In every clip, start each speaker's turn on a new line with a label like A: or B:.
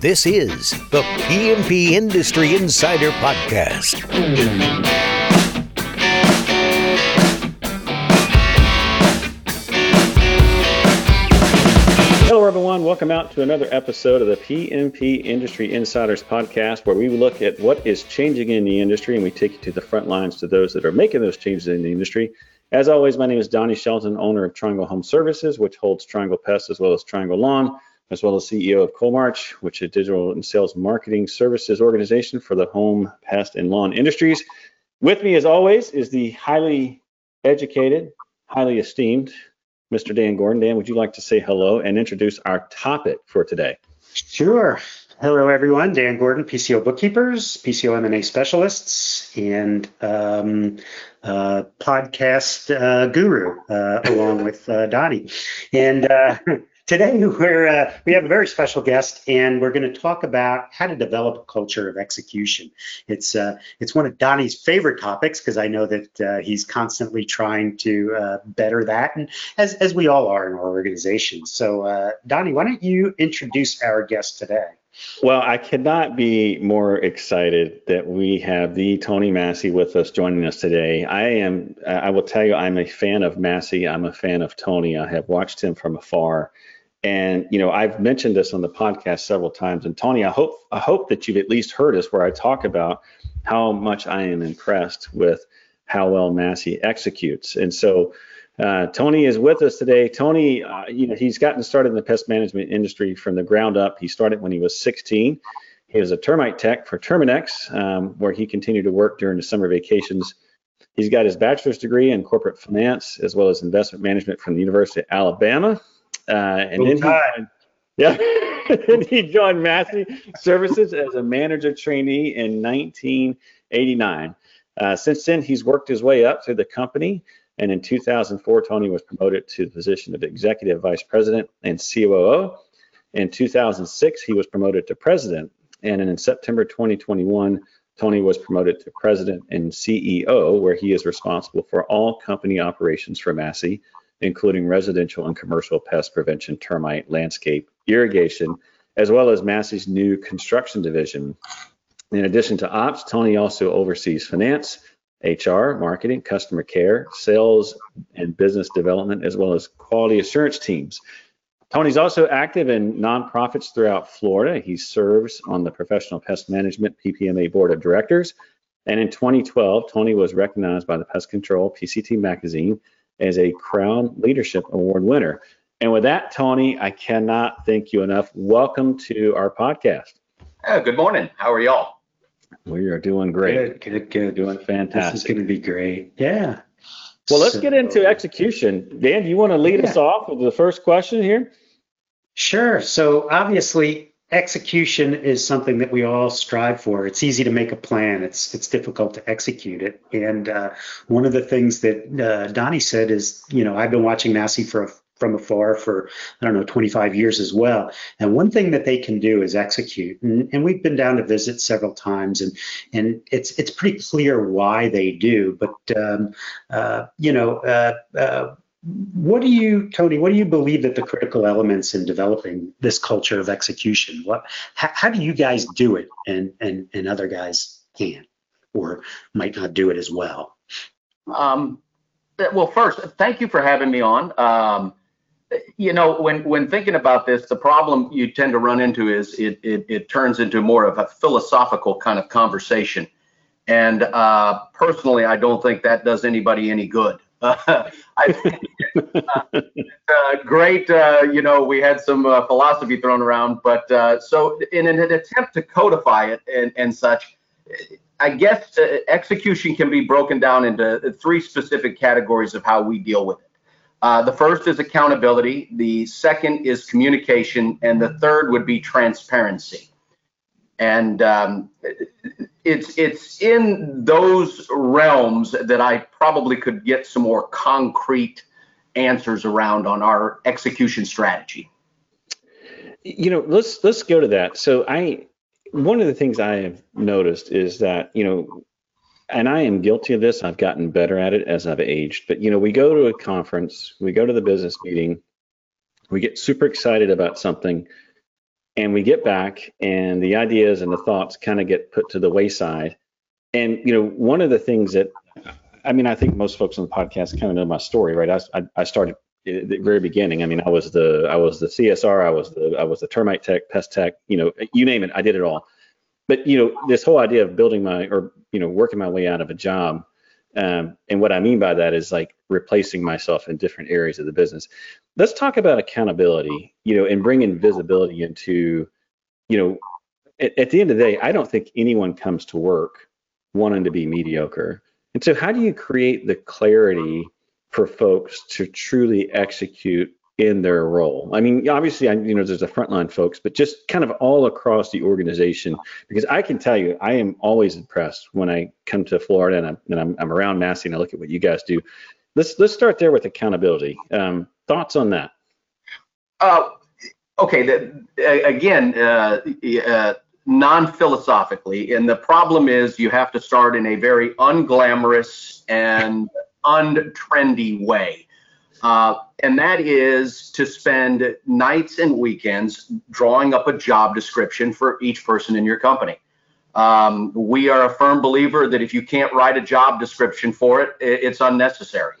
A: This is the PMP Industry Insider Podcast.
B: Hello, everyone. Welcome out to another episode of the PMP Industry Insiders Podcast, where we look at what is changing in the industry and we take you to the front lines to those that are making those changes in the industry. As always, my name is Donnie Shelton, owner of Triangle Home Services, which holds Triangle Pest as well as Triangle Lawn, as well as CEO of Coalmarch, which is a digital and sales marketing services organization for the home, pest, and lawn industries. With me, as always, is the highly educated, highly esteemed Mr. Dan Gordon. Dan, would you like to say hello and introduce our topic for today?
C: Sure. Hello, everyone. Dan Gordon, PCO bookkeepers, PCO M&A specialists, and um, uh, podcast uh, guru, uh, along with uh, Donnie. And uh, today we're uh, we have a very special guest, and we're going to talk about how to develop a culture of execution. It's uh, it's one of Donnie's favorite topics because I know that uh, he's constantly trying to uh, better that, and as as we all are in our organization. So, Donnie, why don't you introduce our guest today?
B: Well, I cannot be more excited that we have the Tony Massey with us joining us today. I am, I will tell you, I'm a fan of Massey. I'm a fan of Tony. I have watched him from afar. And you know, I've mentioned this on the podcast several times. And Tony, I hope I hope that you've at least heard us where I talk about how much I am impressed with how well Massey executes. And so uh, Tony is with us today. Tony, uh, you know, he's gotten started in the pest management industry from the ground up. He started when he was 16. He was a termite tech for Terminix, um, where he continued to work during the summer vacations. He's got his bachelor's degree in corporate finance as well as investment management from the University of Alabama. Uh, and then he, yeah, and he joined Massey Services as a manager trainee in 1989. Uh, since then, he's worked his way up through the company and in 2004, Tony was promoted to the position of executive vice president and COO. In 2006, he was promoted to president. And in September 2021, Tony was promoted to president and CEO, where he is responsible for all company operations for Massey, including residential and commercial pest prevention, termite, landscape, irrigation, as well as Massey's new construction division. In addition to ops, Tony also oversees finance, HR, marketing, customer care, sales, and business development, as well as quality assurance teams. Tony's also active in nonprofits throughout Florida. He serves on the Professional Pest Management PPMA Board of Directors. And in 2012, Tony was recognized by the Pest Control PCT magazine as a Crown Leadership Award winner. And with that, Tony, I cannot thank you enough. Welcome to our podcast.
D: Uh, good morning. How are y'all?
B: We are doing great.
C: Good, good, good.
B: Doing fantastic.
C: This is going to be great. Yeah.
B: Well, let's so, get into execution. Dan, do you want to lead yeah. us off with the first question here?
C: Sure. So obviously, execution is something that we all strive for. It's easy to make a plan. It's it's difficult to execute it. And uh, one of the things that uh, Donnie said is, you know, I've been watching Massey for a from afar for I don't know 25 years as well. And one thing that they can do is execute. And, and, we've been down to visit several times, and and it's it's pretty clear why they do. But um, uh, you know. What do you, Tony? What do you believe that the critical elements in developing this culture of execution? What, how, how do you guys do it, and and and other guys can, or might not do it as well?
D: Um, well, first, thank you for having me on. Um, you know, when when thinking about this, the problem you tend to run into is it it, it turns into more of a philosophical kind of conversation, and uh, personally, I don't think that does anybody any good. Uh, uh, great. Uh, you know, we had some uh, philosophy thrown around, but uh, so in an attempt to codify it and, and such, I guess execution can be broken down into three specific categories of how we deal with it. Uh, the first is accountability, the second is communication, and the third would be transparency. And um, it's it's in those realms that I probably could get some more concrete answers around on our execution strategy.
B: You know, let's let's go to that. So I one of the things I have noticed is that you know and I am guilty of this. I've gotten better at it as I've aged. But you know, we go to a conference, we go to the business meeting, we get super excited about something, and we get back and the ideas and the thoughts kind of get put to the wayside. And you know, one of the things that I mean, I think most folks on the podcast kind of know my story, right? I, I started at the very beginning. I mean, I was the I was the CSR, I was the I was the termite tech, pest tech, you know, you name it, I did it all. But you know, this whole idea of building my or you know working my way out of a job, um, and what I mean by that is like replacing myself in different areas of the business. Let's talk about accountability, you know, and bringing visibility into, you know, at, at the end of the day, I don't think anyone comes to work wanting to be mediocre. And so, how do you create the clarity for folks to truly execute in their role? I mean, obviously, I, you know, there's the frontline folks, but just kind of all across the organization, because I can tell you, I am always impressed when I come to Florida and I'm, and I'm, I'm around Massey and I look at what you guys do. Let's let's start there with accountability. Um, thoughts on that?
D: Uh, okay. The, again, uh, uh, non-philosophically, and the problem is you have to start in a very unglamorous and untrendy way. Uh, and that is to spend nights and weekends drawing up a job description for each person in your company. Um, we are a firm believer that if you can't write a job description for it, it's unnecessary.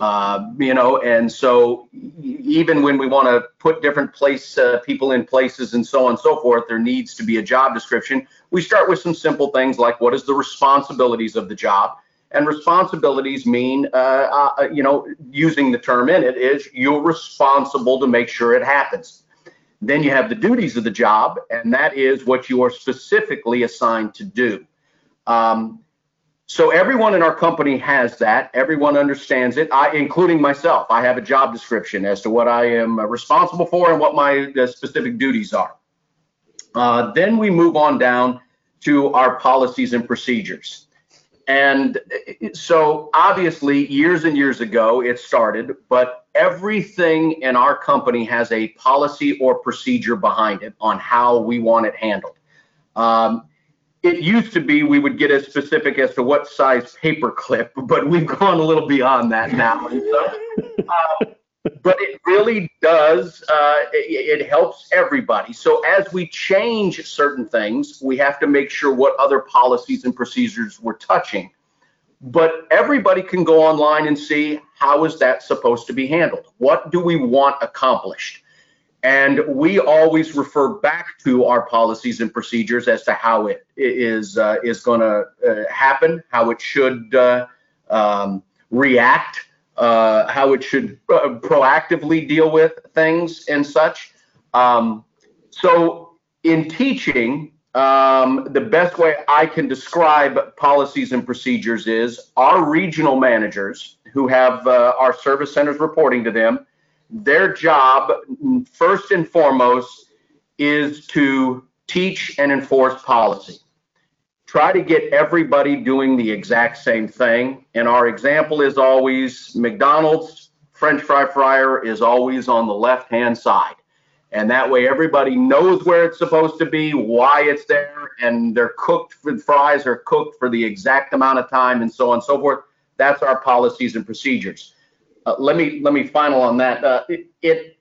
D: Uh, you know, and so even when we want to put different place uh, people in places and so on and so forth, there needs to be a job description. We start with some simple things like what is the responsibilities of the job, and responsibilities mean, uh, uh, you know, using the term in it is you're responsible to make sure it happens. Then you have the duties of the job, and that is what you are specifically assigned to do. Um, so everyone in our company has that. Everyone understands it, I, including myself. I have a job description as to what I am responsible for and what my uh, specific duties are. Uh, then we move on down to our policies and procedures. And so obviously, years and years ago, it started, but everything in our company has a policy or procedure behind it on how we want it handled. Um, it used to be we would get as specific as to what size paper clip, but we've gone a little beyond that now. So, uh, but it really does, uh, it, it, helps everybody. So as we change certain things, we have to make sure what other policies and procedures we're touching. But everybody can go online and see how is that supposed to be handled? What do we want accomplished? And we always refer back to our policies and procedures as to how it is uh, is going to uh, happen, how it should uh, um, react, uh, how it should proactively deal with things and such. Um, so, in teaching, um, the best way I can describe policies and procedures is our regional managers who have uh, our service centers reporting to them their job, first and foremost, is to teach and enforce policy. Try to get everybody doing the exact same thing. And our example is always McDonald's French fry fryer is always on the left hand side. And that way everybody knows where it's supposed to be, why it's there, and they're cooked, the fries are cooked for the exact amount of time and so on and so forth. That's our policies and procedures. Uh, let me let me final on that. Uh, it, it,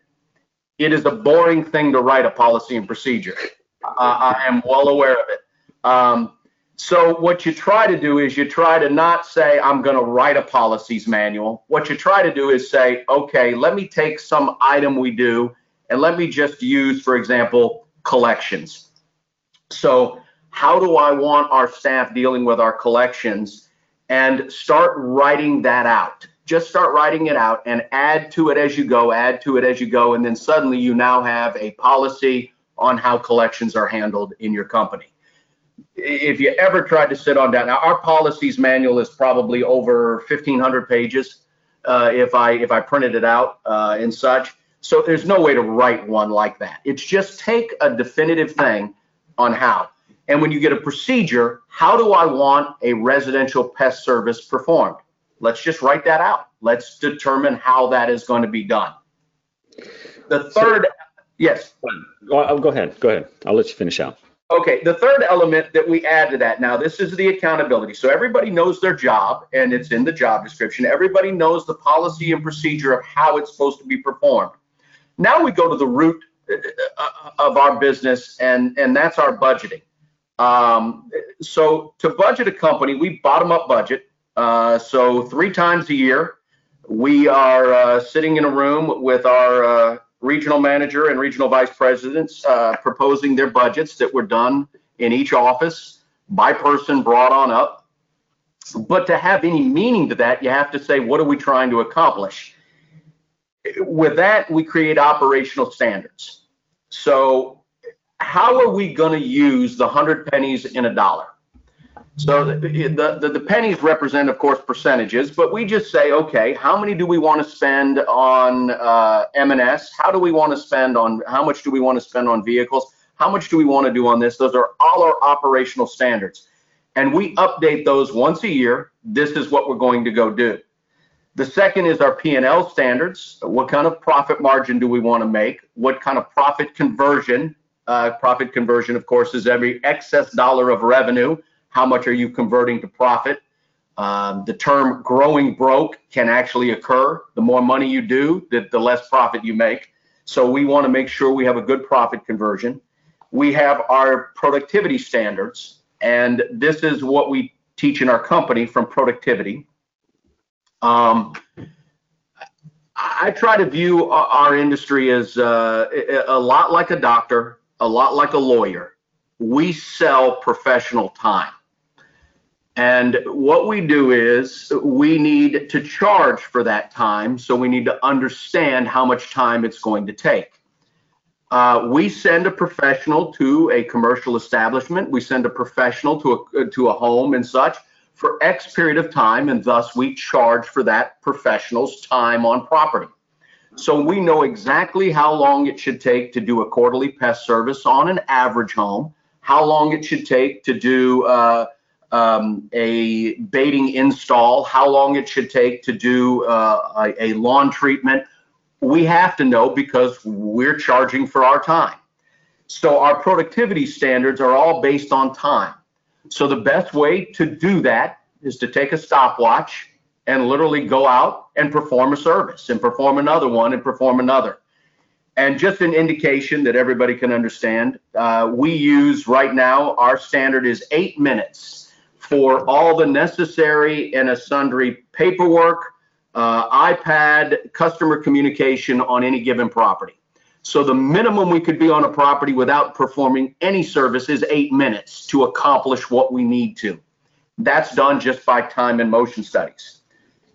D: it is a boring thing to write a policy and procedure. I am well aware of it. Um, so what you try to do is you try to not say I'm going to write a policies manual. What you try to do is say, okay, let me take some item we do and let me just use, for example, collections. So how do I want our staff dealing with our collections and start writing that out just start writing it out and add to it as you go, add to it as you go, and then suddenly you now have a policy on how collections are handled in your company. If you ever tried to sit on that, now our policies manual is probably over 1,500 pages uh, if I if I printed it out uh, and such. So there's no way to write one like that. It's just take a definitive thing on how. And when you get a procedure, how do I want a residential pest service performed? Let's just write that out. Let's determine how that is going to be done. The third, so, yes.
B: Go ahead. Go ahead. I'll let you finish out.
D: Okay, the third element that we add to that now, this is the accountability. So everybody knows their job and it's in the job description. Everybody knows the policy and procedure of how it's supposed to be performed. Now we go to the root uh, of our business, and and that's our budgeting. Um, so to budget a company, we bottom up budget. Uh, so three times a year, we are uh, sitting in a room with our uh, regional manager and regional vice presidents uh, proposing their budgets that were done in each office by person brought on up. But to have any meaning to that, you have to say, what are we trying to accomplish? With that, we create operational standards. So, how are we going to use the 100 pennies in a dollar? So the, the, the, pennies represent, of course, percentages, but we just say, okay, how many do we want to spend on uh, M&S? How do we want to spend on, how much do we want to spend on vehicles? How much do we want to do on this? Those are all our operational standards. And we update those once a year. This is what we're going to go do. The second is our P&L standards. What kind of profit margin do we want to make? What kind of profit conversion? Uh, profit conversion, of course, is every excess dollar of revenue how much are you converting to profit? Um, the term growing broke can actually occur. The more money you do, the, the less profit you make. So we want to make sure we have a good profit conversion. We have our productivity standards, and this is what we teach in our company from productivity. Um, I try to view our industry as uh, a lot like a doctor, a lot like a lawyer. We sell professional time. And what we do is we need to charge for that time. So we need to understand how much time it's going to take. Uh, we send a professional to a commercial establishment. We send a professional to a, to a home and such for X period of time. And thus we charge for that professional's time on property. So we know exactly how long it should take to do a quarterly pest service on an average home, how long it should take to do uh, um, a baiting install, how long it should take to do uh, a, a lawn treatment. We have to know because we're charging for our time. So our productivity standards are all based on time. So the best way to do that is to take a stopwatch and literally go out and perform a service and perform another one and perform another. And just an indication that everybody can understand, uh, we use right now, our standard is eight minutes for all the necessary and sundry paperwork, uh, iPad, customer communication on any given property. So the minimum we could be on a property without performing any service is eight minutes to accomplish what we need to. That's done just by time and motion studies.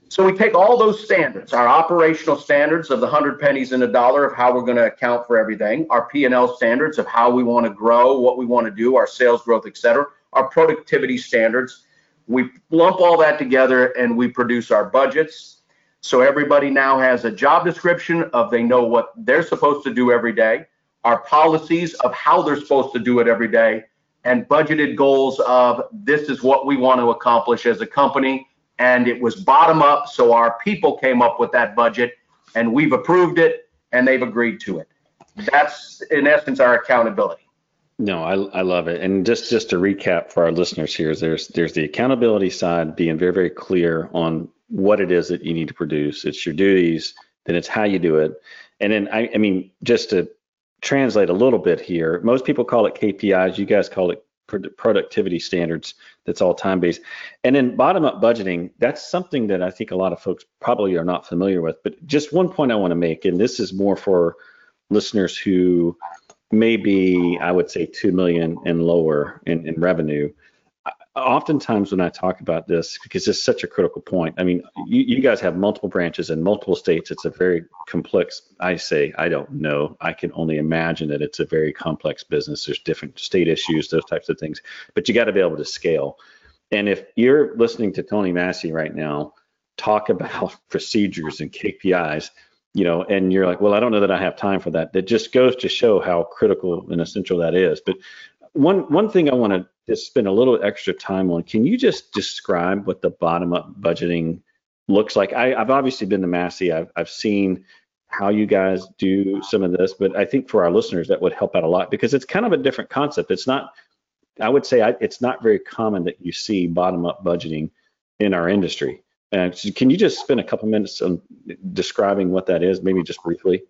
D: So we take all those standards, our operational standards of the 100 pennies in a dollar of how we're going to account for everything, our P&L standards of how we want to grow, what we want to do, our sales growth, et cetera, our productivity standards. We lump all that together and we produce our budgets. So everybody now has a job description of they know what they're supposed to do every day, our policies of how they're supposed to do it every day, and budgeted goals of this is what we want to accomplish as a company. And it was bottom up. So our people came up with that budget and we've approved it and they've agreed to it. That's in essence our accountability.
B: No, I, I love it. And just just to recap for our listeners here, there's there's the accountability side, being very very clear on what it is that you need to produce. It's your duties, then it's how you do it, and then I, I mean just to translate a little bit here, most people call it KPIs. You guys call it productivity standards. That's all time based. And then bottom up budgeting. That's something that I think a lot of folks probably are not familiar with. But just one point I want to make, and this is more for listeners who maybe I would say two million and lower in, in revenue. Oftentimes when I talk about this, because it's such a critical point, I mean, you, you guys have multiple branches in multiple states. It's a very complex. I say I don't know. I can only imagine that it's a very complex business. There's different state issues, those types of things. But you got to be able to scale. And if you're listening to Tony Massey right now talk about procedures and KPIs, you know, and you're like, well, I don't know that I have time for that. That just goes to show how critical and essential that is. But one one thing I want to just spend a little extra time on. Can you just describe what the bottom up budgeting looks like? I, have obviously been to Massey. I've I've seen how you guys do some of this, but I think for our listeners that would help out a lot because it's kind of a different concept. It's not. I would say I, it's not very common that you see bottom up budgeting in our industry. Uh, so can you just spend a couple minutes on describing what that is, maybe just briefly?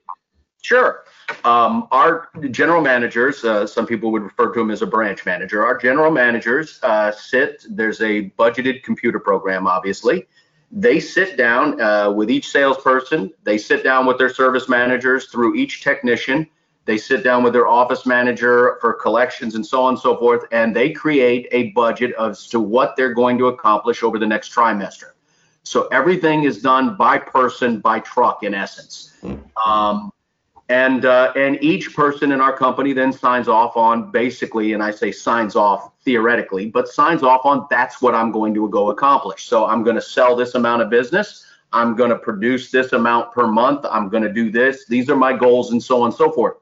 D: Sure. Um, our general managers, uh, some people would refer to them as a branch manager. Our general managers uh, sit, there's a budgeted computer program, obviously. They sit down uh, with each salesperson, they sit down with their service managers through each technician. They sit down with their office manager for collections and so on and so forth, and they create a budget as to what they're going to accomplish over the next trimester. So everything is done by person, by truck, in essence. Um, and uh, and each person in our company then signs off on basically, and I say signs off theoretically, but signs off on that's what I'm going to go accomplish. So I'm going to sell this amount of business. I'm going to produce this amount per month. I'm going to do this. These are my goals, and so on and so forth.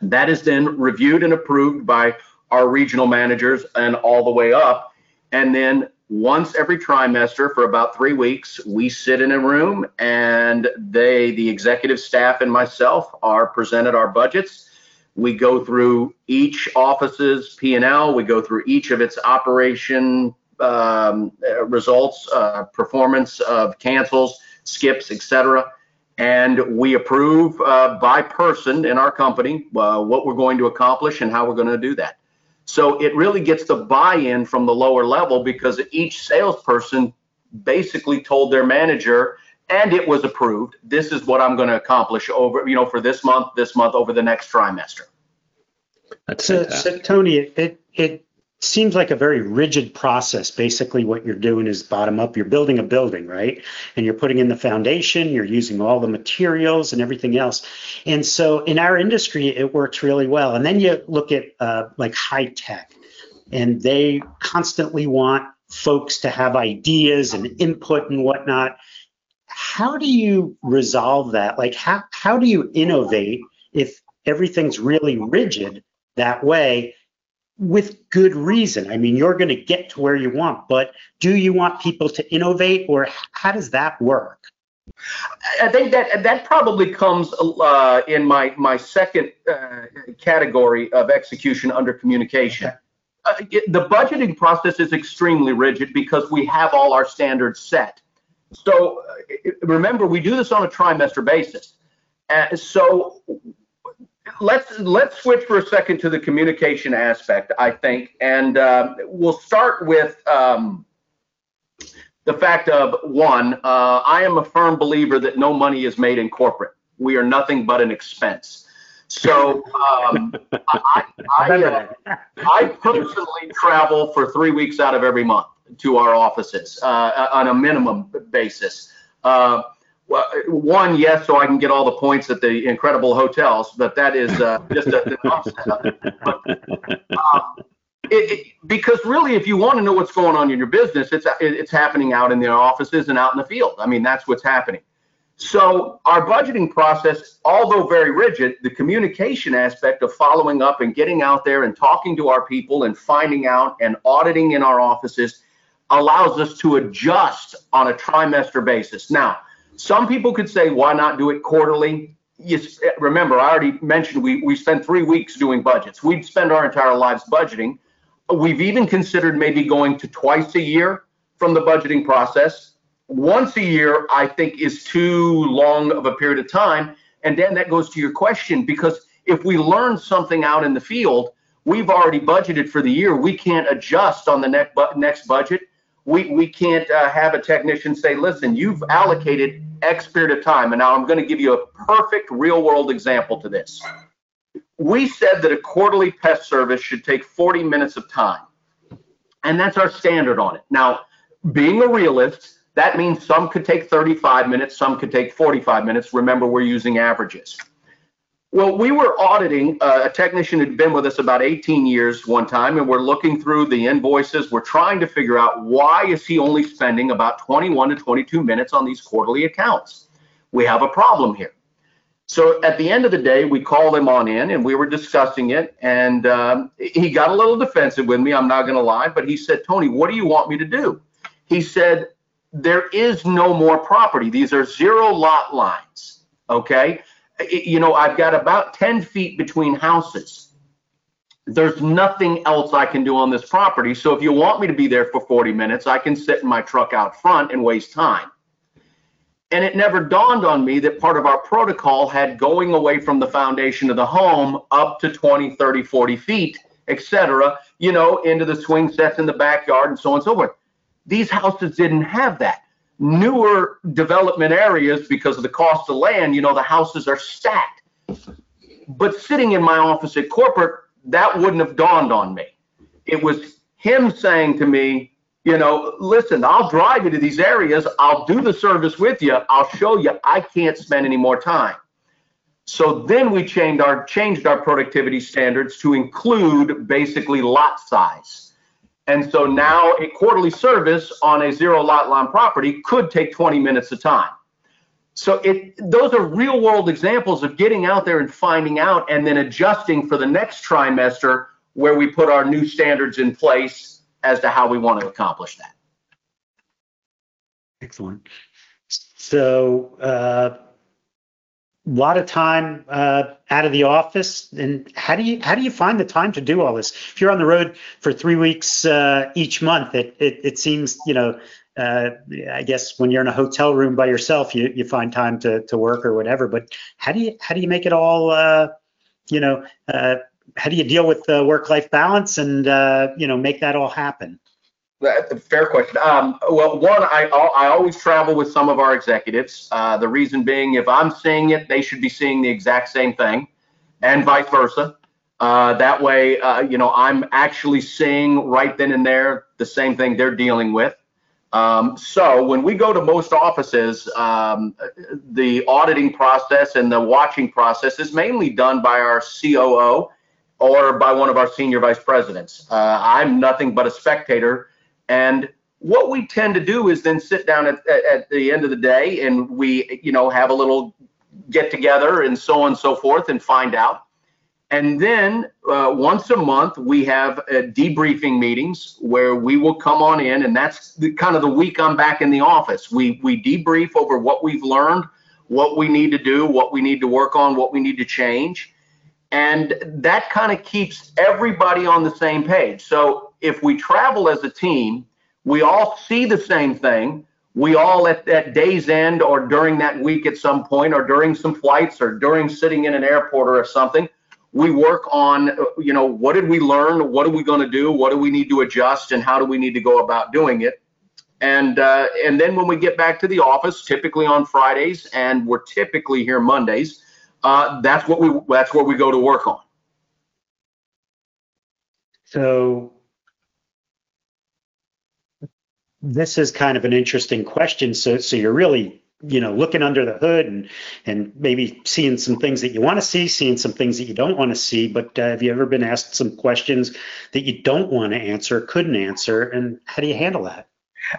D: That is then reviewed and approved by our regional managers and all the way up. And then once every trimester for about three weeks, we sit in a room and they, the executive staff and myself, are presented our budgets. We go through each office's P&L. We go through each of its operation um, results, uh, performance of cancels, skips, etc. And we approve uh, by person in our company uh, what we're going to accomplish and how we're going to do that. So it really gets the buy-in from the lower level because each salesperson basically told their manager, and it was approved. This is what I'm going to accomplish over, you know, for this month, this month, over the next trimester.
C: That's so, so Tony, it it seems like a very rigid process. Basically, what you're doing is bottom up. You're building a building, right? And you're putting in the foundation, you're using all the materials and everything else. And so in our industry, it works really well. And then you look at uh, like high tech, and they constantly want folks to have ideas and input and whatnot. How do you resolve that? Like, how, how do you innovate if everything's really rigid that way? With good reason. I mean, you're going to get to where you want, but do you want people to innovate or how does that work?
D: I think that that probably comes uh, in my my second uh, category of execution under communication. Okay. Uh, it, the budgeting process is extremely rigid because we have all our standards set. So uh, remember, we do this on a trimester basis. Uh, so let's let's switch for a second to the communication aspect. I think, and uh, we'll start with um, the fact of one. Uh, I am a firm believer that no money is made in corporate. We are nothing but an expense. So um, I, I, uh, I, personally travel for three weeks out of every month to our offices uh, on a minimum basis. Uh, one, yes, so I can get all the points at the incredible hotels, but that is uh, just a, an offset. But, um, it, it, because really, if you want to know what's going on in your business, it's it's happening out in the offices and out in the field. I mean, that's what's happening. So our budgeting process, although very rigid, the communication aspect of following up and getting out there and talking to our people and finding out and auditing in our offices allows us to adjust on a trimester basis. Now, some people could say, why not do it quarterly? Yes, eh, remember, I already mentioned we, we spend three weeks doing budgets. We'd spend our entire lives budgeting. We've even considered maybe going to twice a year from the budgeting process. Once a year, I think, is too long of a period of time. And then that goes to your question because if we learn something out in the field, we've already budgeted for the year. We can't adjust on the next, next budget. We, we can't uh, have a technician say, listen, you've allocated X period of time. And now I'm going to give you a perfect real world example to this. We said that a quarterly pest service should take 40 minutes of time. And that's our standard on it. Now, being a realist, that means some could take 35 minutes, some could take 45 minutes. Remember, we're using averages. Well, we were auditing uh, a technician who'd been with us about 18 years one time, and we're looking through the invoices. We're trying to figure out why is he only spending about 21 to 22 minutes on these quarterly accounts. We have a problem here. So at the end of the day, we called him on in, and we were discussing it. And um, he got a little defensive with me. I'm not going to lie, but he said, "Tony, what do you want me to do?" He said, "There is no more property. These are zero lot lines." Okay you know, I've got about 10 feet between houses. There's nothing else I can do on this property. So if you want me to be there for 40 minutes, I can sit in my truck out front and waste time. And it never dawned on me that part of our protocol had going away from the foundation of the home up to 20, 30, 40 feet, et cetera, you know, into the swing sets in the backyard and so on and so forth. These houses didn't have that. Newer development areas, because of the cost of land, you know, the houses are stacked. But sitting in my office at corporate, that wouldn't have dawned on me. It was him saying to me, you know, listen, I'll drive you to these areas. I'll do the service with you. I'll show you. I can't spend any more time. So then we changed our changed our productivity standards to include basically lot size. And so now a quarterly service on a zero lot line property could take 20 minutes of time. So it those are real world examples of getting out there and finding out and then adjusting for the next trimester where we put our new standards in place as to how we want to accomplish that.
C: Excellent. So, uh, lot of time uh, out of the office, and how do you how do you find the time to do all this? If you're on the road for three weeks uh, each month, it, it it seems you know. Uh, I guess when you're in a hotel room by yourself, you, you find time to, to work or whatever. But how do you how do you make it all? Uh, you know, uh, how do you deal with the work life balance and uh, you know make that all happen?
D: Fair question. Um, well, one, I, I always travel with some of our executives. Uh, the reason being, if I'm seeing it, they should be seeing the exact same thing, and vice versa. Uh, that way, uh, you know, I'm actually seeing right then and there the same thing they're dealing with. Um, so when we go to most offices, um, the auditing process and the watching process is mainly done by our COO or by one of our senior vice presidents. Uh, I'm nothing but a spectator and what we tend to do is then sit down at, at, the end of the day and we, you know, have a little get together and so on and so forth and find out. And then uh, once a month, we have uh, debriefing meetings where we will come on in, and that's the, kind of the week I'm back in the office. We we debrief over what we've learned, what we need to do, what we need to work on, what we need to change, and that kind of keeps everybody on the same page. So if we travel as a team, we all see the same thing. We all at that day's end or during that week at some point or during some flights or during sitting in an airport or something, we work on, you know, what did we learn? What are we going to do? What do we need to adjust? And how do we need to go about doing it? And uh, and then when we get back to the office, typically on Fridays, and we're typically here Mondays, uh, that's what we that's where we go to work on.
C: So this is kind of an interesting question. So, so you're really, you know, looking under the hood and and maybe seeing some things that you want to see, seeing some things that you don't want to see. But uh, have you ever been asked some questions that you don't want to answer, couldn't answer, and how do you handle that?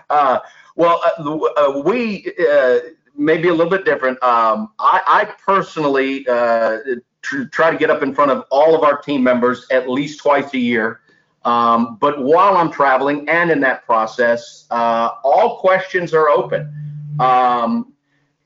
D: Uh, well, uh, uh we uh, may be a little bit different. Um, I, I, personally uh, tr- try to get up in front of all of our team members at least twice a year um, but while I'm traveling and in that process, uh, all questions are open. Um,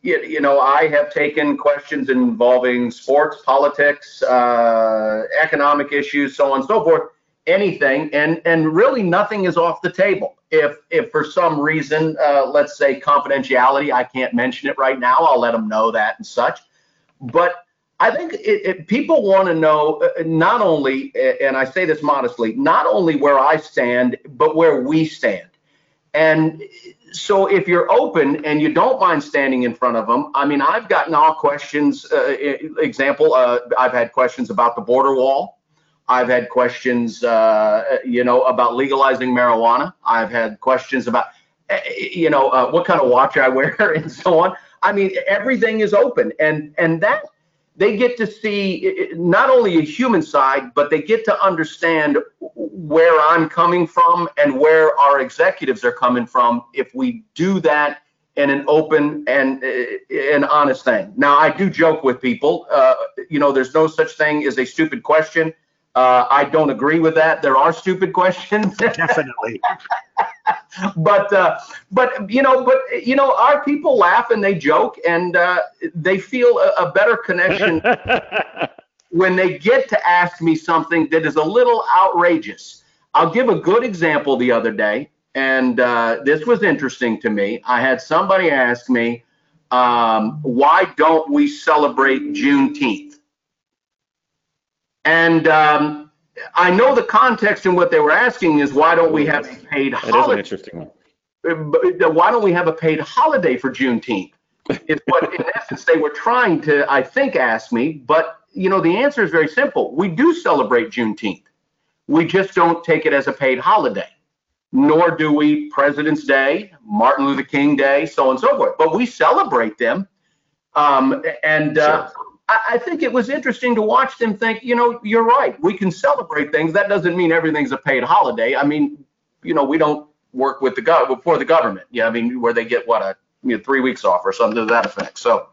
D: you, you, know, I have taken questions involving sports, politics, uh, economic issues, so on and so forth, anything, and and really nothing is off the table. If if for some reason, uh, let's say confidentiality, I can't mention it right now, I'll let them know that and such. But I think it, it, people want to know uh, not only, and I say this modestly, not only where I stand, but where we stand. And so if you're open and you don't mind standing in front of them, I mean, I've gotten all questions. Uh, example, uh, I've had questions about the border wall. I've had questions, uh, you know, about legalizing marijuana. I've had questions about, you know, uh, what kind of watch I wear and so on. I mean, everything is open, and and that they get to see not only a human side, but they get to understand where I'm coming from and where our executives are coming from if we do that in an open and an honest thing. Now, I do joke with people. Uh, you know, there's no such thing as a stupid question. Uh, I don't agree with that. There are stupid questions.
C: Definitely.
D: but uh, but you know, but you know, our people laugh and they joke and uh, they feel a, a better connection when they get to ask me something that is a little outrageous. I'll give a good example the other day, and uh, this was interesting to me. I had somebody ask me um, why don't we celebrate Juneteenth? And um, I know the context in what they were asking is why don't we have a paid holiday?
B: That is an interesting one.
D: Why don't we have a paid holiday for Juneteenth? Is what in essence they were trying to, I think, ask me. But you know, the answer is very simple. We do celebrate Juneteenth. We just don't take it as a paid holiday nor do we President's Day, Martin Luther King Day, so on and so forth. But we celebrate them. Um, and uh, I, I think it was interesting to watch them think, you know, you're right. We can celebrate things. That doesn't mean everything's a paid holiday. I mean, you know, we don't work with the gov for the government. Yeah, I mean, where they get what a you know, three weeks off or something to that effect. So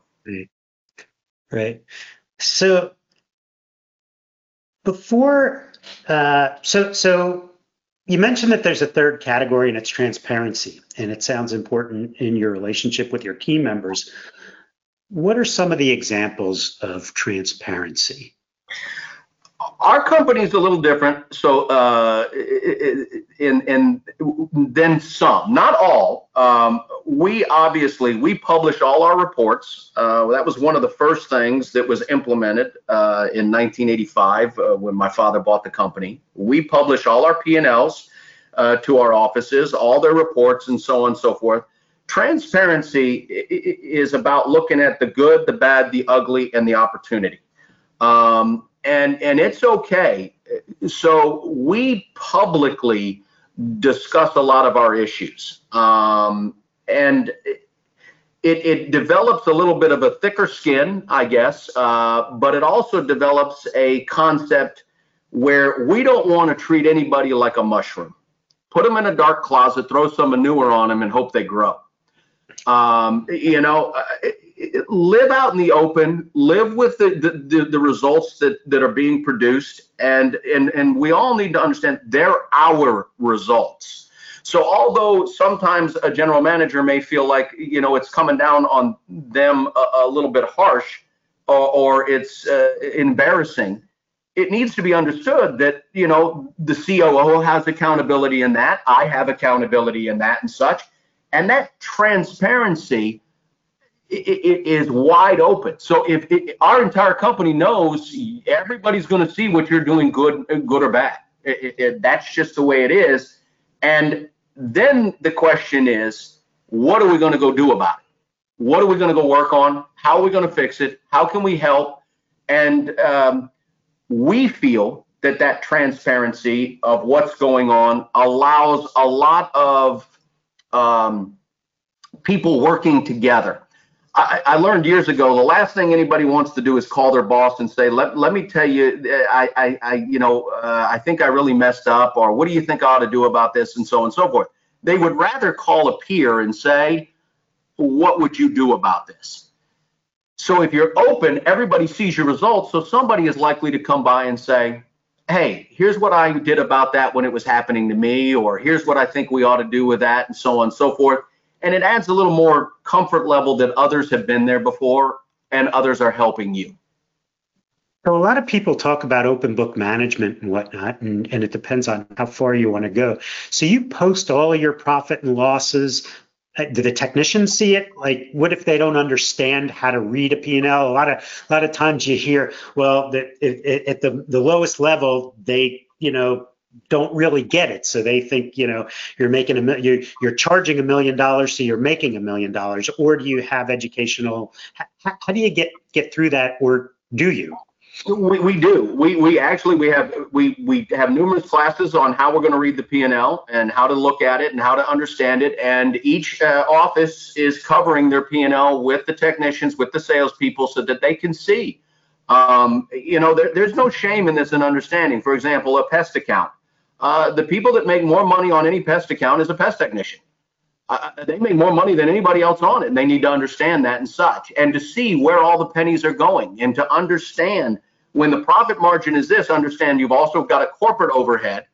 C: Right. So before, uh, so so you mentioned that there's a third category and it's transparency, and it sounds important in your relationship with your key members. What are some of the examples of transparency?
D: our company is a little different. So, uh, in in than some, not all. Um, we obviously we publish all our reports. Uh, that was one of the first things that was implemented uh, in 1985 uh, when my father bought the company. We publish all our P&Ls uh, to our offices, all their reports, and so on and so forth. Transparency is about looking at the good, the bad, the ugly, and the opportunity. Um, and and it's okay. So we publicly discuss a lot of our issues, um, and it, it develops a little bit of a thicker skin, I guess, uh, but it also develops a concept where we don't want to treat anybody like a mushroom. Put them in a dark closet, throw some manure on them, and hope they grow. Um, you know, uh, live out in the open, live with the, the, the, results that, that are being produced. And, and, and we all need to understand they're our results. So although sometimes a general manager may feel like, you know, it's coming down on them a, a little bit harsh or, or it's uh, embarrassing, it needs to be understood that, you know, the COO has accountability in that. I have accountability in that and such. And that transparency is wide open. So if it, our entire company knows everybody's going to see what you're doing, good, good or bad. It, it, that's just the way it is. And then the question is, what are we going to go do about it? What are we going to go work on? How are we going to fix it? How can we help? And um, we feel that that transparency of what's going on allows a lot of um, people working together I, I, learned years ago the last thing anybody wants to do is call their boss and say, "Let, let me tell you, I, I, I you know, uh, I think I really messed up," or "What do you think I ought to do about this?" and so on and so forth. They would rather call a peer and say, "What would you do about this?" So if you're open, everybody sees your results, so somebody is likely to come by and say, "Hey, here's what I did about that when it was happening to me," or "Here's what I think we ought to do with that," and so on and so forth and it adds a little more comfort level that others have been there before and others are helping you.
C: So a lot of people talk about open book management and whatnot, and, and it depends on how far you want to go. So you post all your profit and losses. Do the technicians see it? Like, what if they don't understand how to read a P&L? A lot of a lot of times you hear, well, the, at the the lowest level, they you know don't really get it. So they think, you know, you're making a you're, you're charging a million dollars, so you're making a million dollars. Or do you have educational? How, how, do you get get through that, or do you?
D: We, we do. We we actually we have we we have numerous classes on how we're going to read the P&L and how to look at it and how to understand it. And each uh, office is covering their P&L with the technicians, with the salespeople, so that they can see. Um, you know, there, there's no shame in this and understanding. For example, a pest account uh, the people that make more money on any pest account is a pest technician. Uh, they make more money than anybody else on it, and they need to understand that and such, and to see where all the pennies are going, and to understand when the profit margin is this. Understand you've also got a corporate overhead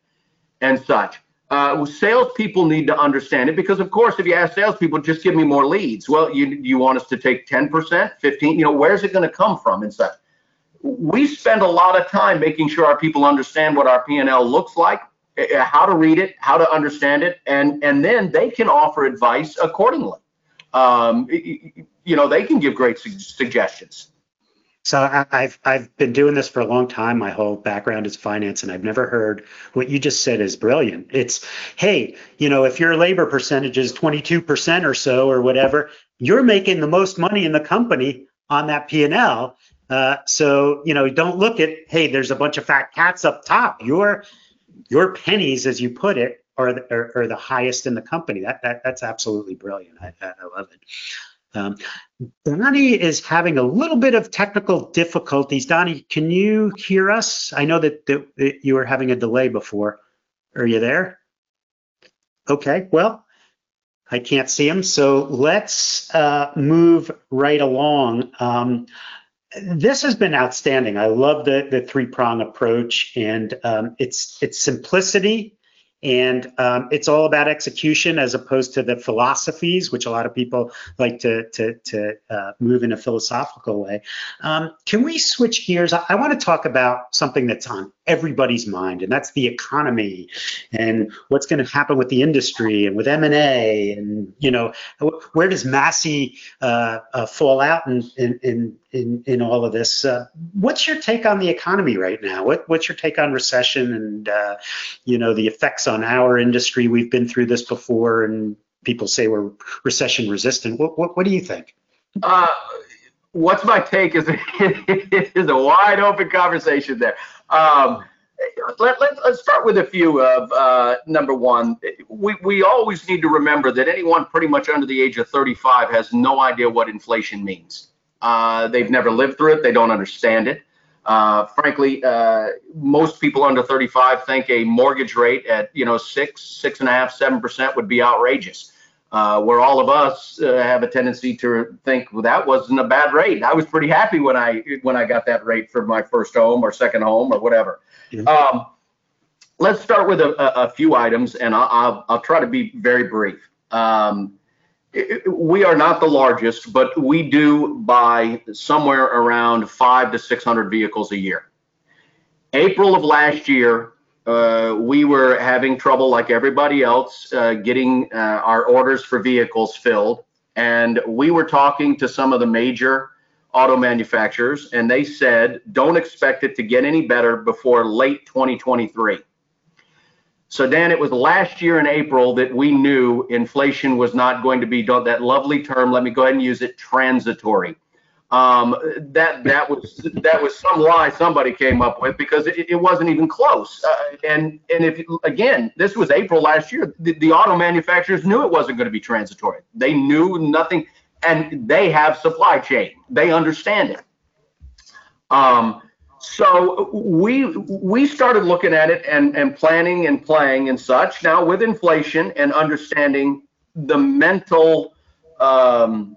D: and such. Uh, salespeople need to understand it because, of course, if you ask salespeople, just give me more leads. Well, you you want us to take 10%, 15? You know, where's it going to come from and such? We spend a lot of time making sure our people understand what our P&L looks like, uh, how to read it, how to understand it, and and then they can offer advice accordingly. Um, you know, they can give great su- suggestions.
C: So I, I've I've been doing this for a long time. My whole background is finance, and I've never heard what you just said is brilliant. It's hey, you know, if your labor percentage is 22% or so or whatever, you're making the most money in the company on that P&L. Uh, so you know, don't look at hey, there's a bunch of fat cats up top. Your your pennies, as you put it, are the, are, are the highest in the company. That, that that's absolutely brilliant. I, I love it. Um, Donnie is having a little bit of technical difficulties. Donnie, can you hear us? I know that, that, you were having a delay before. Are you there? Okay, well, I can't see him, so let's uh, move right along. Um, this has been outstanding. I love the, the three prong approach and um, its its simplicity and um, it's all about execution as opposed to the philosophies, which a lot of people like to, to, to uh, move in a philosophical way. Um, can we switch gears? I, I want to talk about something that's on everybody's mind, and that's the economy and what's going to happen with the industry and with M&A, and you know, where does Massey uh, uh, fall out in, in, in, in all of this? Uh, what's your take on the economy right now? What, what's your take on recession and uh, you know the effects on our industry? We've been through this before, and people say we're recession resistant. What, what, what do you think?
D: Uh, what's my take is is a wide open conversation there. Um, let, let, us start with a few of uh, number one. We, we always need to remember that anyone pretty much under the age of 35 has no idea what inflation means. Uh, they've never lived through it. They don't understand it. Uh, frankly, uh, most people under 35 think a mortgage rate at you know six, six and a half, seven percent would be outrageous. Uh, where all of us uh, have a tendency to think well, that wasn't a bad rate. I was pretty happy when I when I got that rate for my first home or second home or whatever. Mm-hmm. Um, let's start with a, a, a few items, and I'll, I'll, I'll, try to be very brief. Um, we are not the largest, but we do buy somewhere around five to 600 vehicles a year. April of last year, uh, we were having trouble, like everybody else, uh, getting uh, our orders for vehicles filled. And we were talking to some of the major auto manufacturers, and they said, don't expect it to get any better before late 2023. So, Dan, it was last year in April that we knew inflation was not going to be that lovely term. Let me go ahead and use it transitory. Um, that that was that was some lie somebody came up with because it, it wasn't even close. Uh, and and if again, this was April last year, the, the auto manufacturers knew it wasn't going to be transitory. They knew nothing, and they have supply chain. They understand it. Um, so we we started looking at it and and planning and playing and such. Now with inflation and understanding the mental. Um,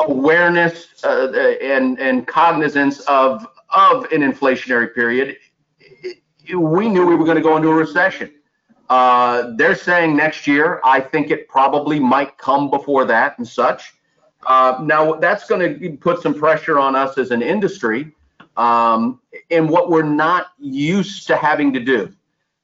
D: awareness uh, and and cognizance of of an inflationary period, we knew we were going to go into a recession. Uh, they're saying next year. I think it probably might come before that and such. Uh, now that's going to put some pressure on us as an industry um, in what we're not used to having to do.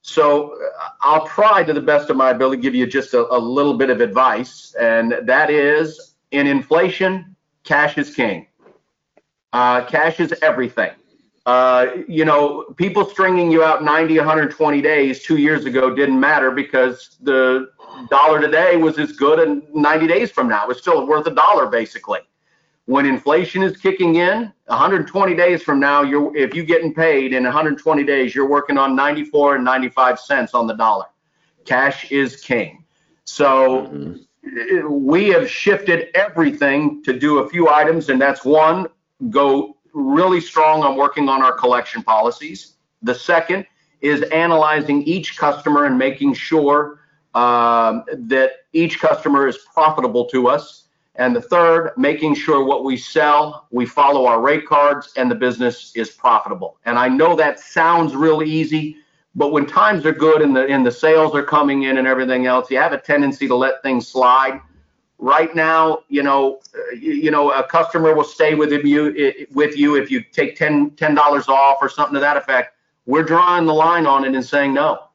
D: So uh, I'll try to the best of my ability give you just a, a little bit of advice, and that is in inflation, cash is king. Uh, cash is everything. Uh, you know, people stringing you out 90, 120 days two years ago didn't matter because the dollar today was as good and 90 days from now. It's still worth a dollar basically. When inflation is kicking in, 120 days from now, you're if you're getting paid in 120 days, you're working on 94 and 95 cents on the dollar. Cash is king. So mm-hmm we have shifted everything to do a few items, and that's one, go really strong on working on our collection policies. The second is analyzing each customer and making sure um, that each customer is profitable to us. And the third, making sure what we sell, we follow our rate cards and the business is profitable. And I know that sounds really easy, but when times are good and the and the sales are coming in and everything else, you have a tendency to let things slide. Right now, you know, you, you know, a customer will stay with you with you if you take 10 dollars off or something to that effect. We're drawing the line on it and saying no,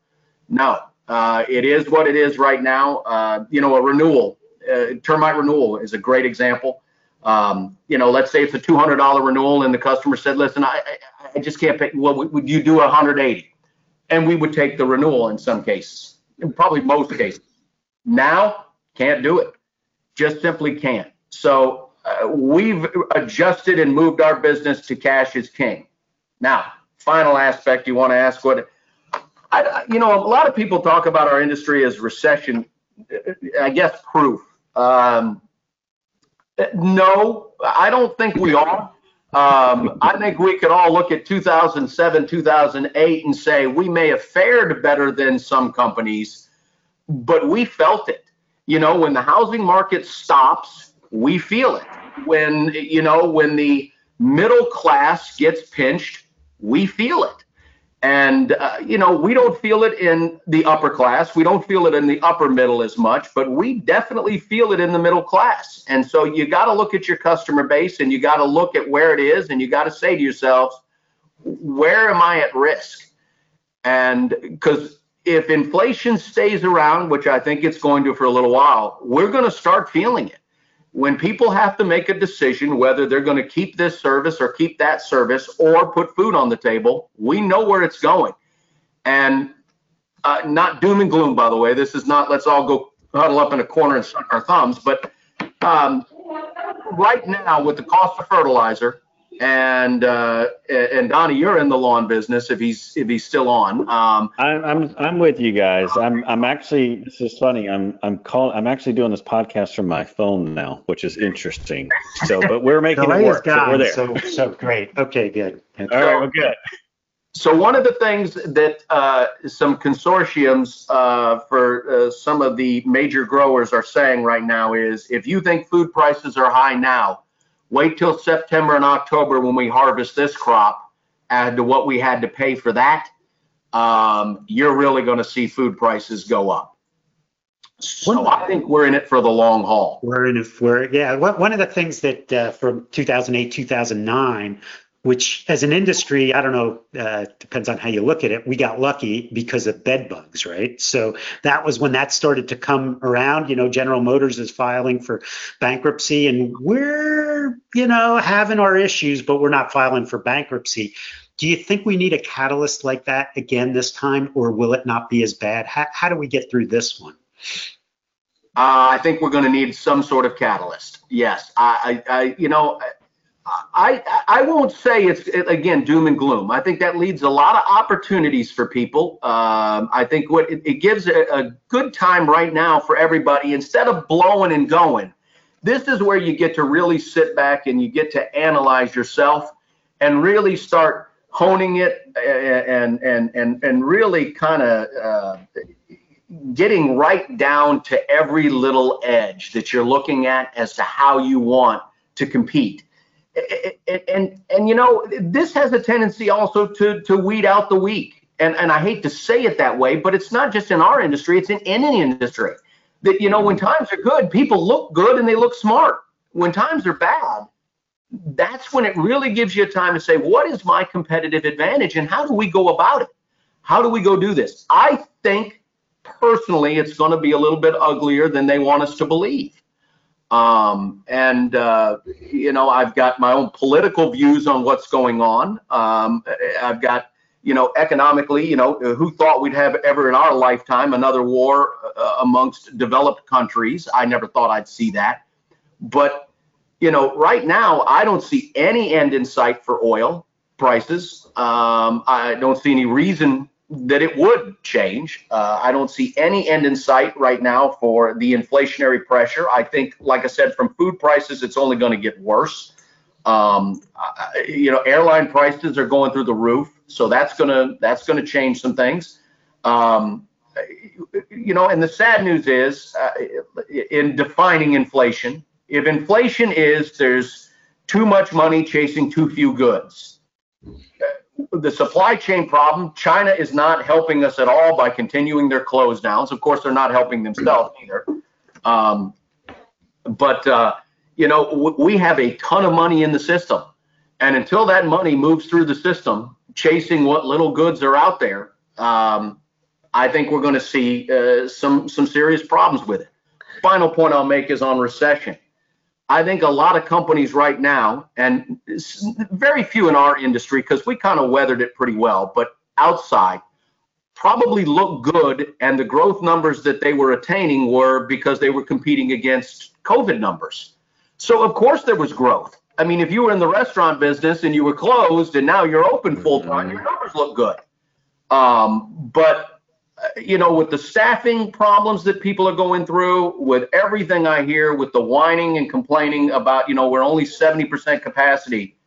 D: no. Uh, it is what it is right now. Uh, you know, a renewal. Uh, termite renewal is a great example. Um, you know, let's say it's a $200 renewal and the customer said, listen, I, I, I just can't pay. Well, would you do 180? And we would take the renewal in some cases, in probably most cases. Now, can't do it. Just simply can't. So uh, we've adjusted and moved our business to cash is king. Now, final aspect you want to ask what, I, you know, a lot of people talk about our industry as recession, I guess, proof. Um, no, I don't think we are. Um, I think we could all look at 2007, 2008 and say we may have fared better than some companies, but we felt it. You know, when the housing market stops, we feel it. When, you know, when the middle class gets pinched, we feel it. And, uh, you know, we don't feel it in the upper class. We don't feel it in the upper middle as much, but we definitely feel it in the middle class. And so you got to look at your customer base and you got to look at where it is and you got to say to yourselves, where am I at risk? And because if inflation stays around, which I think it's going to for a little while, we're going to start feeling it when people have to make a decision whether they're going to keep this service or keep that service or put food on the table, we know where it's going. And uh, not doom and gloom, by the way. This is not let's all go huddle up in a corner and suck our thumbs. But um, right now, with the cost of fertilizer, and uh, and Donnie, you're in the lawn business if he's if he's still on. Um,
B: I'm I'm I'm with you guys. I'm I'm actually this is funny. I'm I'm calling. I'm actually doing this podcast from my phone now, which is interesting. So, but we're making it work.
C: Gone,
B: so we're there.
C: So so great. Okay, good.
B: All right, we're good.
D: So one of the things that uh, some consortiums uh, for uh, some of the major growers are saying right now is, if you think food prices are high now, Wait till September and October when we harvest this crop, add to what we had to pay for that. Um, you're really going to see food prices go up. So I think we're in it for the long haul.
C: We're in it for yeah. One of the things that uh, from 2008 2009 which as an industry, I don't know, uh, depends on how you look at it. We got lucky because of bed bugs, right? So that was when that started to come around. You know, General Motors is filing for bankruptcy, and we're, you know, having our issues, but we're not filing for bankruptcy. Do you think we need a catalyst like that again this time, or will it not be as bad? How, how do we get through this one?
D: Uh, I think we're going to need some sort of catalyst. Yes, I, I, I you know, I I won't say it's again doom and gloom. I think that leads a lot of opportunities for people. Um, I think what it, it gives a, a, good time right now for everybody. Instead of blowing and going, this is where you get to really sit back and you get to analyze yourself and really start honing it and and and and really kind of uh, getting right down to every little edge that you're looking at as to how you want to compete and, and you know this has a tendency also to to weed out the weak. And and I hate to say it that way but it's not just in our industry it's in any industry. That you know when times are good people look good and they look smart. When times are bad that's when it really gives you time to say what is my competitive advantage and how do we go about it? How do we go do this? I think personally it's going to be a little bit uglier than they want us to believe um, and, uh, you know, I've got my own political views on what's going on. Um, I've got, you know, economically, you know, who thought we'd have ever in our lifetime another war uh, amongst developed countries? I never thought I'd see that. But, you know, right now, I don't see any end in sight for oil prices. Um, I don't see any reason that it would change. Uh, I don't see any end in sight right now for the inflationary pressure. I think, like I said, from food prices, it's only going to get worse. Um, you know, airline prices are going through the roof, so that's gonna that's gonna change some things. Um, you know, and the sad news is, uh, in defining inflation, if inflation is there's too much money chasing too few goods the supply chain problem, China is not helping us at all by continuing their close downs. Of course, they're not helping themselves either. Um, but, uh, you know, w- we have a ton of money in the system. And until that money moves through the system, chasing what little goods are out there, um, I think we're going to see uh, some some serious problems with it. final point I'll make is on recession. I think a lot of companies right now, and very few in our industry, because we kind of weathered it pretty well, but outside, probably look good. And the growth numbers that they were attaining were because they were competing against COVID numbers. So, of course, there was growth. I mean, if you were in the restaurant business and you were closed and now you're open full time, your numbers look good. Um, but you know, with the staffing problems that people are going through, with everything I hear, with the whining and complaining about, you know, we're only 70% capacity,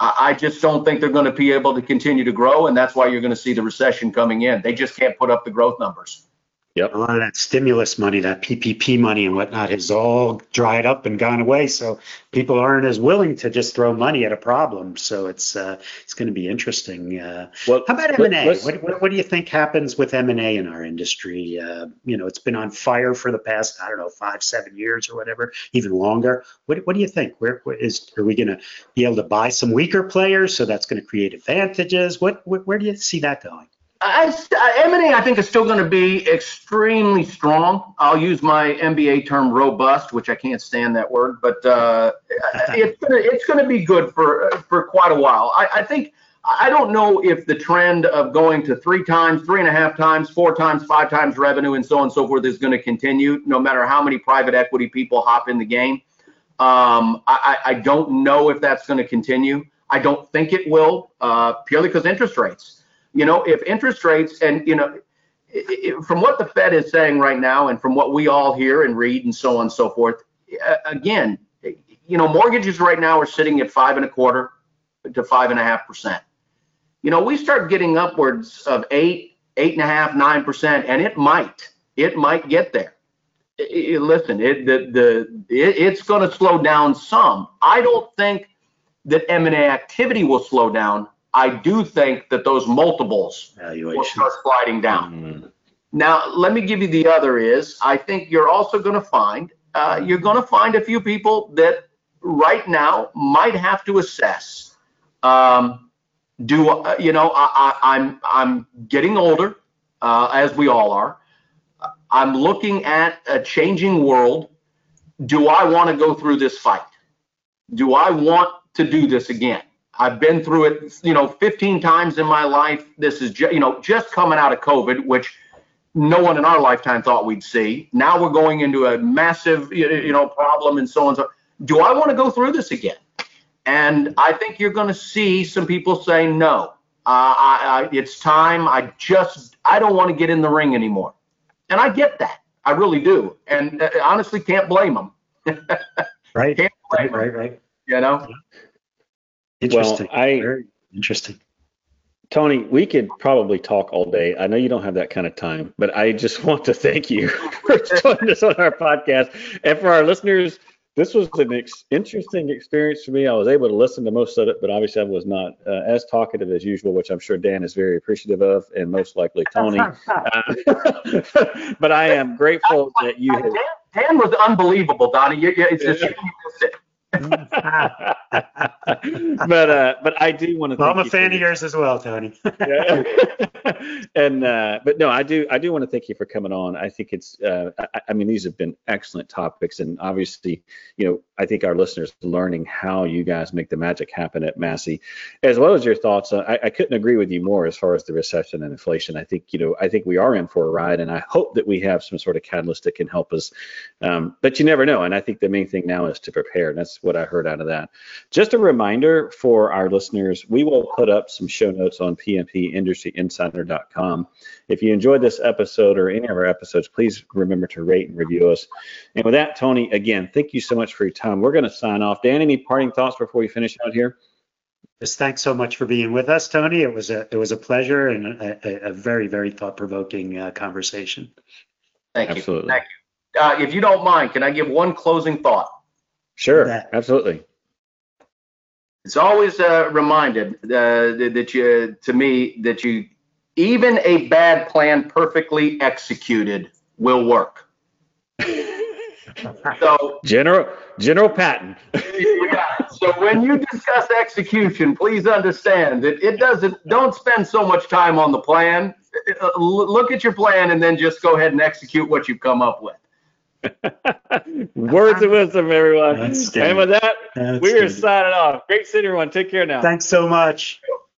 D: I, I just don't think they're going to be able to continue to grow. And that's why you're going to see the recession coming in. They just can't put up the growth numbers.
C: Yep. A lot of that stimulus money, that PPP money and whatnot has all dried up and gone away. So people aren't as willing to just throw money at a problem. So it's uh, it's going to be interesting. Uh, well, how about M&A? What, what, what, do you think happens with M&A in our industry? Uh, you know, it's been on fire for the past, I don't know, five, seven years or whatever, even longer. What, what do you think? Where, where is, are we going to be able to buy some weaker players? So that's going to create advantages. What, where do you see that going?
D: I, M&A, I think, is still going to be extremely strong. I'll use my MBA term robust, which I can't stand that word, but uh, it's going to it's going to be good for for quite a while. I, I think I don't know if the trend of going to three times, three and a half times, four times, five times revenue, and so on and so forth is going to continue, no matter how many private equity people hop in the game. Um, I, I don't know if that's going to continue. I don't think it will, uh, purely because interest rates. You know, if interest rates and, you know, from what the Fed is saying right now and from what we all hear and read and so on and so forth, again, you know, mortgages right now are sitting at five and a quarter to five and a half percent. You know, we start getting upwards of eight, eight and a half, nine percent, and it might, it might get there. It, listen, it, the the it, it's going to slow down some. I don't think that M&A activity will slow down. I do think that those multiples will start sliding down. Mm-hmm. Now, let me give you the other is I think you're also going to find uh, you're going to find a few people that right now might have to assess. Um, do uh, you know? I, am I'm, I'm getting older, uh, as we all are. I'm looking at a changing world. Do I want to go through this fight? Do I want to do this again? I've been through it, you know, 15 times in my life. This is, you know, just coming out of COVID, which no one in our lifetime thought we'd see. Now we're going into a massive, you know, problem and so on. So, do I want to go through this again? And I think you're going to see some people say no. Uh, I, I, it's time. I just, I don't want to get in the ring anymore. And I get that. I really do. And uh, honestly, can't blame them.
C: right. Can't blame right, them. Right. Right.
D: You know.
C: Interesting. Well, I Very interesting.
B: Tony, we could probably talk all day. I know you don't have that kind of time, but I just want to thank you for joining us on our podcast. And for our listeners, this was an ex- interesting experience for me. I was able to listen to most of it, but obviously I was not uh, as talkative as usual, which I'm sure Dan is very appreciative of, and most likely Tony. uh, but I am grateful that you.
D: Dan, Dan was unbelievable, Donnie. You, you, it's just you missed it.
B: but uh, but I do want to. Thank you.
C: Well, I'm a fan of yours as well, Tony.
B: yeah. and uh, but no, I do I do want to thank you for coming on. I think it's uh, I, I, mean these have been excellent topics, and obviously you know I think our listeners are learning how you guys make the magic happen at Massey, as well as your thoughts. I, I couldn't agree with you more as far as the recession and inflation. I think you know I think we are in for a ride, and I hope that we have some sort of catalyst that can help us. Um, but you never know, and I think the main thing now is to prepare. And that's what I heard out of that. Just a reminder for our listeners, we will put up some show notes on pmpindustryinsider.com. If you enjoyed this episode or any of our episodes, please remember to rate and review us. And with that, Tony, again, thank you so much for your time. We're going to sign off. Dan, any parting thoughts before we finish out here?
C: Just thanks so much for being with us, Tony. It was a it was a pleasure and a, a very very thought provoking uh, conversation.
D: Thank you. Absolutely. Thank you. Uh, if you don't mind, can I give one closing thought?
B: Sure, absolutely.
D: It's always uh, reminded uh, that you, to me, that you, even a bad plan perfectly executed will work.
B: so General General Patton.
D: yeah. So when you discuss execution, please understand that it doesn't. Don't spend so much time on the plan. Uh, look at your plan and then just go ahead and execute what you've come up with.
B: Words of wisdom, everyone. And with that, we are signing off. Great seeing everyone. Take care now.
C: Thanks so much.